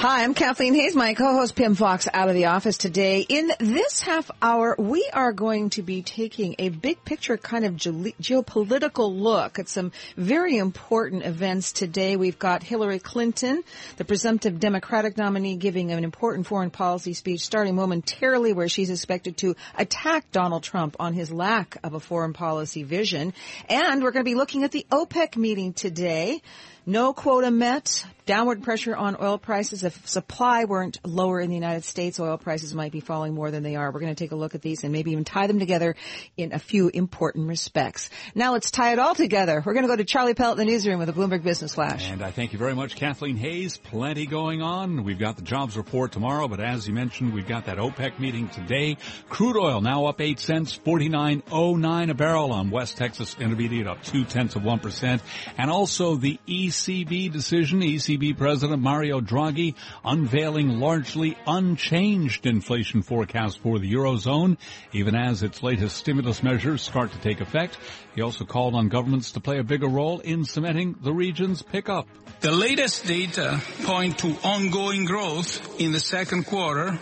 Hi, I'm Kathleen Hays, my co-host Pimm Fox out of the office today. In this half hour, we are going to be taking a big picture kind of ge- geopolitical look at some very important events today. We've got Hillary Clinton, the presumptive Democratic nominee, giving an important foreign policy speech starting momentarily where she's expected to attack Donald Trump on his lack of a foreign policy vision. And we're going to be looking at the OPEC meeting today. No quota met. Downward pressure on oil prices. If supply weren't lower in the United States, oil prices might be falling more than they are. We're going to take a look at these and maybe even tie them together in a few important respects. Now let's tie it all together. We're going to go to Charlie Pellet in the newsroom with a Bloomberg Business Flash. And I thank you very much, Kathleen Hays. Plenty going on. We've got the jobs report tomorrow, but as you mentioned, we've got that OPEC meeting today. Crude oil now up 8 cents, 49.09 a barrel on West Texas Intermediate up 2 tenths of 1%. And also the ECB decision, ECB President Mario Draghi unveiling largely unchanged inflation forecast for the Eurozone, even as its latest stimulus measures start to take effect. He also called on governments to play a bigger role in cementing the region's pickup. The latest data point to ongoing growth in the second quarter,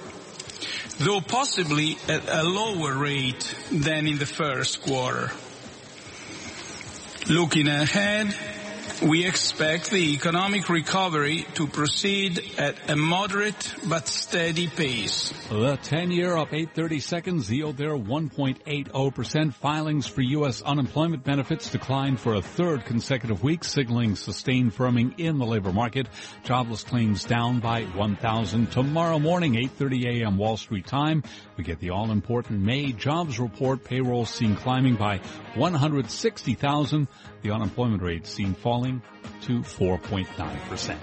though possibly at a lower rate than in the first quarter. Looking ahead, we expect the economic recovery to proceed at a moderate but steady pace. The 10-year up 830 seconds, yield there 1.80%. Filings for U.S. unemployment benefits declined for a third consecutive week, signaling sustained firming in the labor market. Jobless claims down by 1,000. Tomorrow morning, 8.30 a.m. Wall Street time, we get the all-important May jobs report. Payroll seen climbing by 160,000. The unemployment rate seen falling to 4.9%.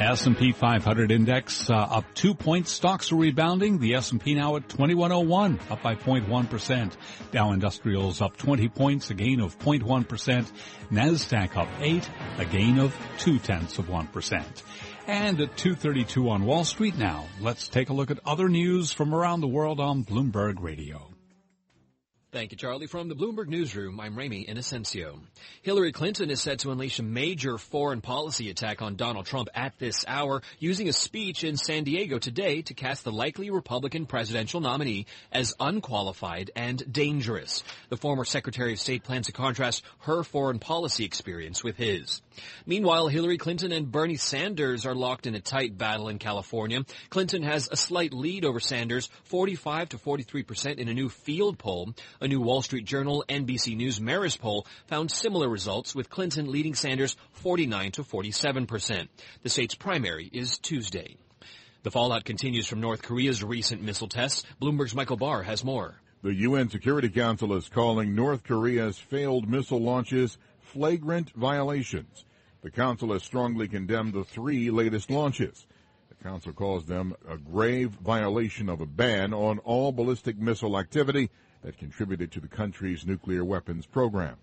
S&P 500 index uh, up two points. Stocks are rebounding. The S&P now at 2101, up by 0.1%. Dow Industrials up 20 points, a gain of 0.1%. Nasdaq up eight, a gain of two tenths of 1%. And at 2.32 on Wall Street now, let's take a look at other news from around the world on Bloomberg Radio. Thank you, Charlie. From the Bloomberg Newsroom, I'm Ramy Inocencio. Hillary Clinton is set to unleash a major foreign policy attack on Donald Trump at this hour, using a speech in San Diego today to cast the likely Republican presidential nominee as unqualified and dangerous. The former Secretary of State plans to contrast her foreign policy experience with his. Meanwhile, Hillary Clinton and Bernie Sanders are locked in a tight battle in California. Clinton has a slight lead over Sanders, 45 to 43 percent in a new field poll. A new Wall Street Journal NBC News Marist poll found similar results with Clinton leading Sanders 49 to 47 percent. The state's primary is Tuesday. The fallout continues from North Korea's recent missile tests. Bloomberg's Michael Barr has more. The UN Security Council is calling North Korea's failed missile launches flagrant violations. The Council has strongly condemned the three latest launches. The Council calls them a grave violation of a ban on all ballistic missile activity that contributed to the country's nuclear weapons program.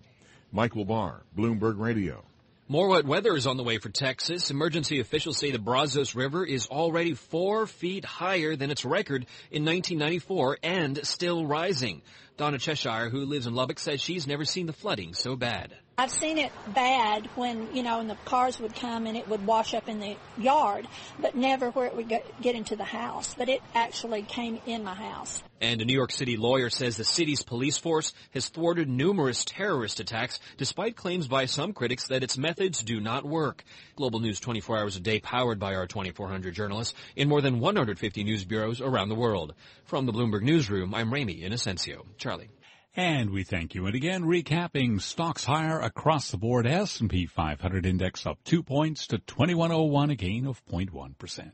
Michael Barr, Bloomberg Radio. More wet weather is on the way for Texas. Emergency officials say the Brazos River is already four feet higher than its record in 1994 and still rising. Donna Cheshire, who lives in Lubbock, says she's never seen the flooding so bad. I've seen it bad when, you know, and the cars would come and it would wash up in the yard, but never where it would get into the house. But it actually came in my house. And a New York City lawyer says the city's police force has thwarted numerous terrorist attacks despite claims by some critics that its methods do not work. Global News 24 hours a day powered by our 2400 journalists in more than 150 news bureaus around the world. From the Bloomberg Newsroom, I'm Ramy Inocencio. Charlie. And we thank you. And again, recapping stocks higher across the board. S&P 500 index up two points to 2101, a gain of 0.1%.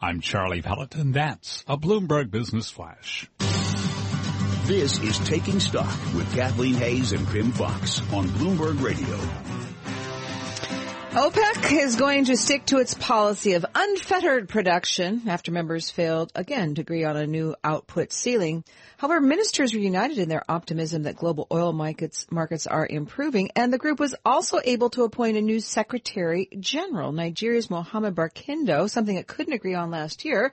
I'm Charlie Pellet, and that's a Bloomberg Business Flash. This is Taking Stock with Kathleen Hays and Pimm Fox on Bloomberg Radio. OPEC is going to stick to its policy of unfettered production after members failed again to agree on a new output ceiling. However, ministers were united in their optimism that global oil markets, markets are improving, and the group was also able to appoint a new secretary general, Nigeria's Mohamed Barkindo, something it couldn't agree on last year.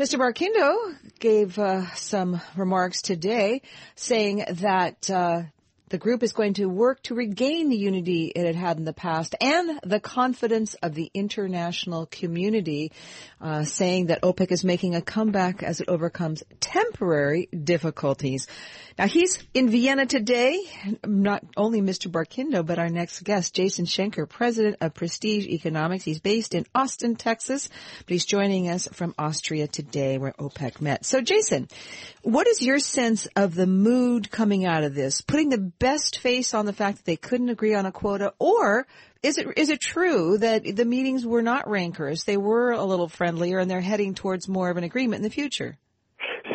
Mr. Barkindo gave uh, some remarks today saying that uh, the group is going to work to regain the unity it had had in the past and the confidence of the international community, uh, saying that OPEC is making a comeback as it overcomes temporary difficulties. Now he's in Vienna today, not only Mr. Barkindo, but our next guest, Jason Schenker, president of Prestige Economics. He's based in Austin, Texas, but he's joining us from Austria today where OPEC met. So Jason, what is your sense of the mood coming out of this? Putting the best face on the fact that they couldn't agree on a quota or is it is it true that the meetings were not rancorous? They were a little friendlier and they're heading towards more of an agreement in the future.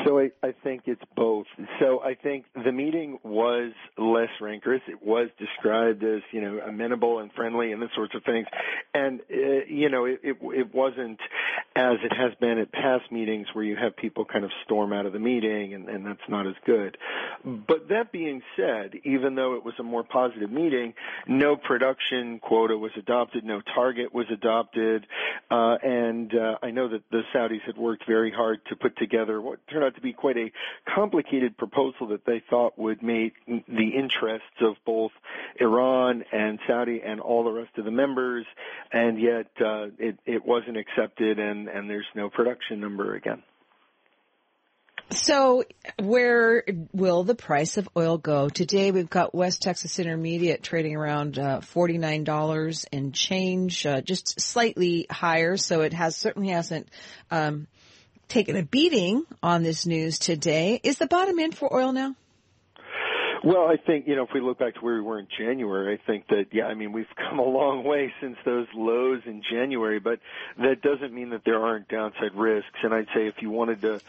So I, I think it's both. So I think the meeting was less rancorous. It was described as you know amenable and friendly and this sorts of things, and uh, you know it, it it wasn't as it has been at past meetings where you have people kind of storm out of the meeting and, and that's not as good. But that being said, even though it was a more positive meeting, no production quota was adopted, no target was adopted, uh, and uh, I know that the Saudis had worked very hard to put together what turned out to be quite a complicated proposal that they thought would meet the interests of both Iran and Saudi and all the rest of the members, and yet uh, it, it wasn't accepted, and, and there's no production number again. So, where will the price of oil go? Today we've got West Texas Intermediate trading around uh, $49 and change, uh, just slightly higher, so it has certainly hasn't um, taken a beating on this news today. Is the bottom in for oil now? Well, I think, you know, if we look back to where we were in January, I think that, yeah, I mean, we've come a long way since those lows in January, but that doesn't mean that there aren't downside risks. And I'd say if you wanted to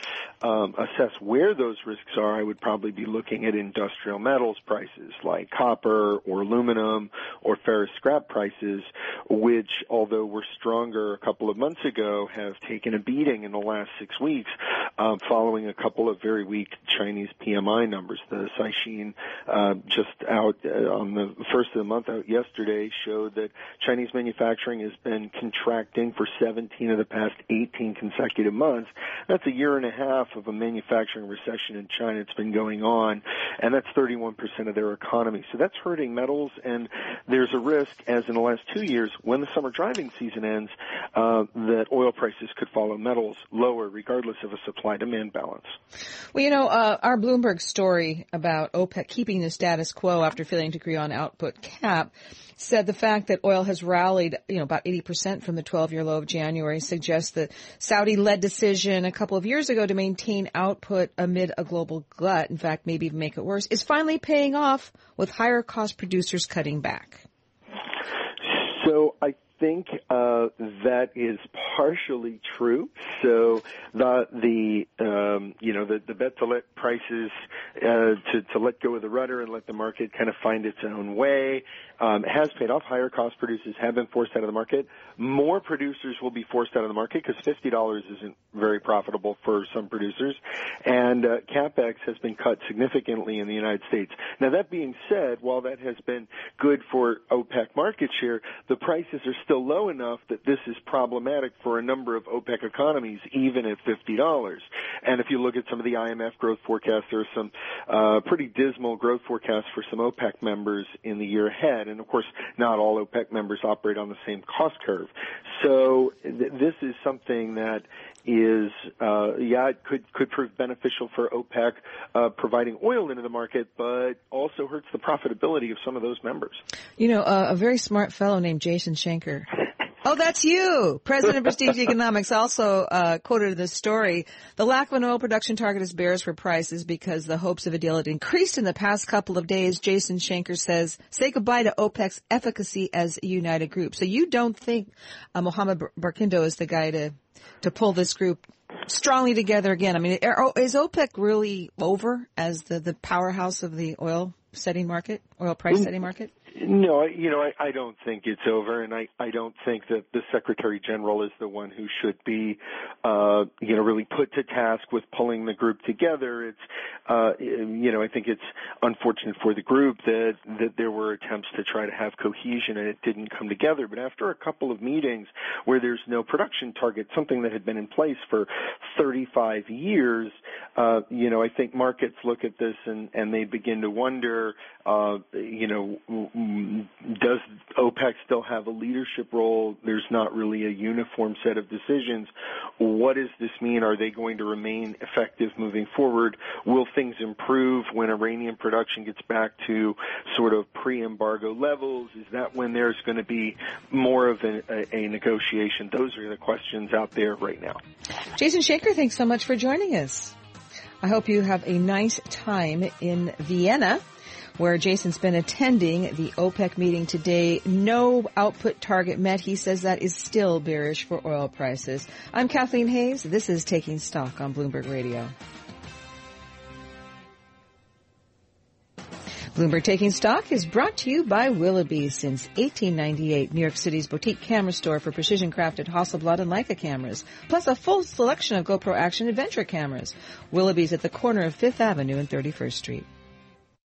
um, assess where those risks are, I would probably be looking at industrial metals prices like copper or aluminum or ferrous scrap prices, which, although were stronger a couple of months ago, have taken a beating in the last six weeks, um, following a couple of very weak Chinese PMI numbers. The Caixin uh, just out uh, on the first of the month out yesterday showed that Chinese manufacturing has been contracting for 17 of the past 18 consecutive months. That's a year and a half of a manufacturing recession in China. It's been going on, and that's 31% of their economy. So that's hurting metals, and there's a risk, as in the last two years, when the summer driving season ends, uh, that oil prices could follow metals lower, regardless of a supply-demand balance. Well, you know, uh, our Bloomberg story about OPEC keeping the status quo after failing to agree on output cap said the fact that oil has rallied, you know, about 80% from the 12-year low of January suggests the Saudi-led decision a couple of years ago to maintain output amid a global glut, in fact, maybe even make it worse, is finally paying off with higher cost producers cutting back. So I think uh, that is partially true. So the the um, you know the the bet to let prices uh, to to let go of the rudder and let the market kind of find its own way um, has paid off. Higher cost producers have been forced out of the market. More producers will be forced out of the market because fifty dollars isn't very profitable for some producers, and uh, capex has been cut significantly in the United States. Now that being said, while that has been good for OPEC market share, the prices are still low enough that this is problematic for a number of OPEC economies, even at fifty dollars. And if you look at some of the IMF growth forecasts, there are some uh, pretty dismal growth forecasts for some OPEC members in the year ahead and of course, not all OPEC members operate on the same cost curve. So th- this is something that is, uh, yeah, it could could prove beneficial for OPEC, uh, providing oil into the market, but also hurts the profitability of some of those members. You know, uh, a very smart fellow named Jason Schenker Oh, that's you. President of Prestige Economics also uh, quoted this story. The lack of an oil production target is bears for prices because the hopes of a deal had increased in the past couple of days. Jason Schenker says, say goodbye to OPEC's efficacy as a united group. So you don't think uh, Mohammed Barkindo is the guy to, to pull this group strongly together again? I mean, is OPEC really over as the, the powerhouse of the oil setting market, oil price setting market? No, you know, I, I don't think it's over, and I, I don't think that the Secretary General is the one who should be, uh, you know, really put to task with pulling the group together. It's, uh, you know, I think it's unfortunate for the group that that there were attempts to try to have cohesion and it didn't come together. But after a couple of meetings where there's no production target, something that had been in place for 35 years, uh, you know, I think markets look at this and and they begin to wonder, uh, you know Mm, does OPEC still have a leadership role? There's not really a uniform set of decisions. What does this mean? Are they going to remain effective moving forward? Will things improve when Iranian production gets back to sort of pre-embargo levels? Is that when there's going to be more of a, a, a negotiation? Those are the questions out there right now. Jason Schenker, thanks so much for joining us. I hope you have a nice time in Vienna where Jason's been attending the OPEC meeting today. No output target met. He says that is still bearish for oil prices. I'm Kathleen Hays. This is Taking Stock on Bloomberg Radio. Bloomberg Taking Stock is brought to you by Willoughby since 1898, New York City's boutique camera store for precision crafted Hasselblad and Leica cameras, plus a full selection of GoPro action adventure cameras. Willoughby's at the corner of 5th Avenue and 31st Street.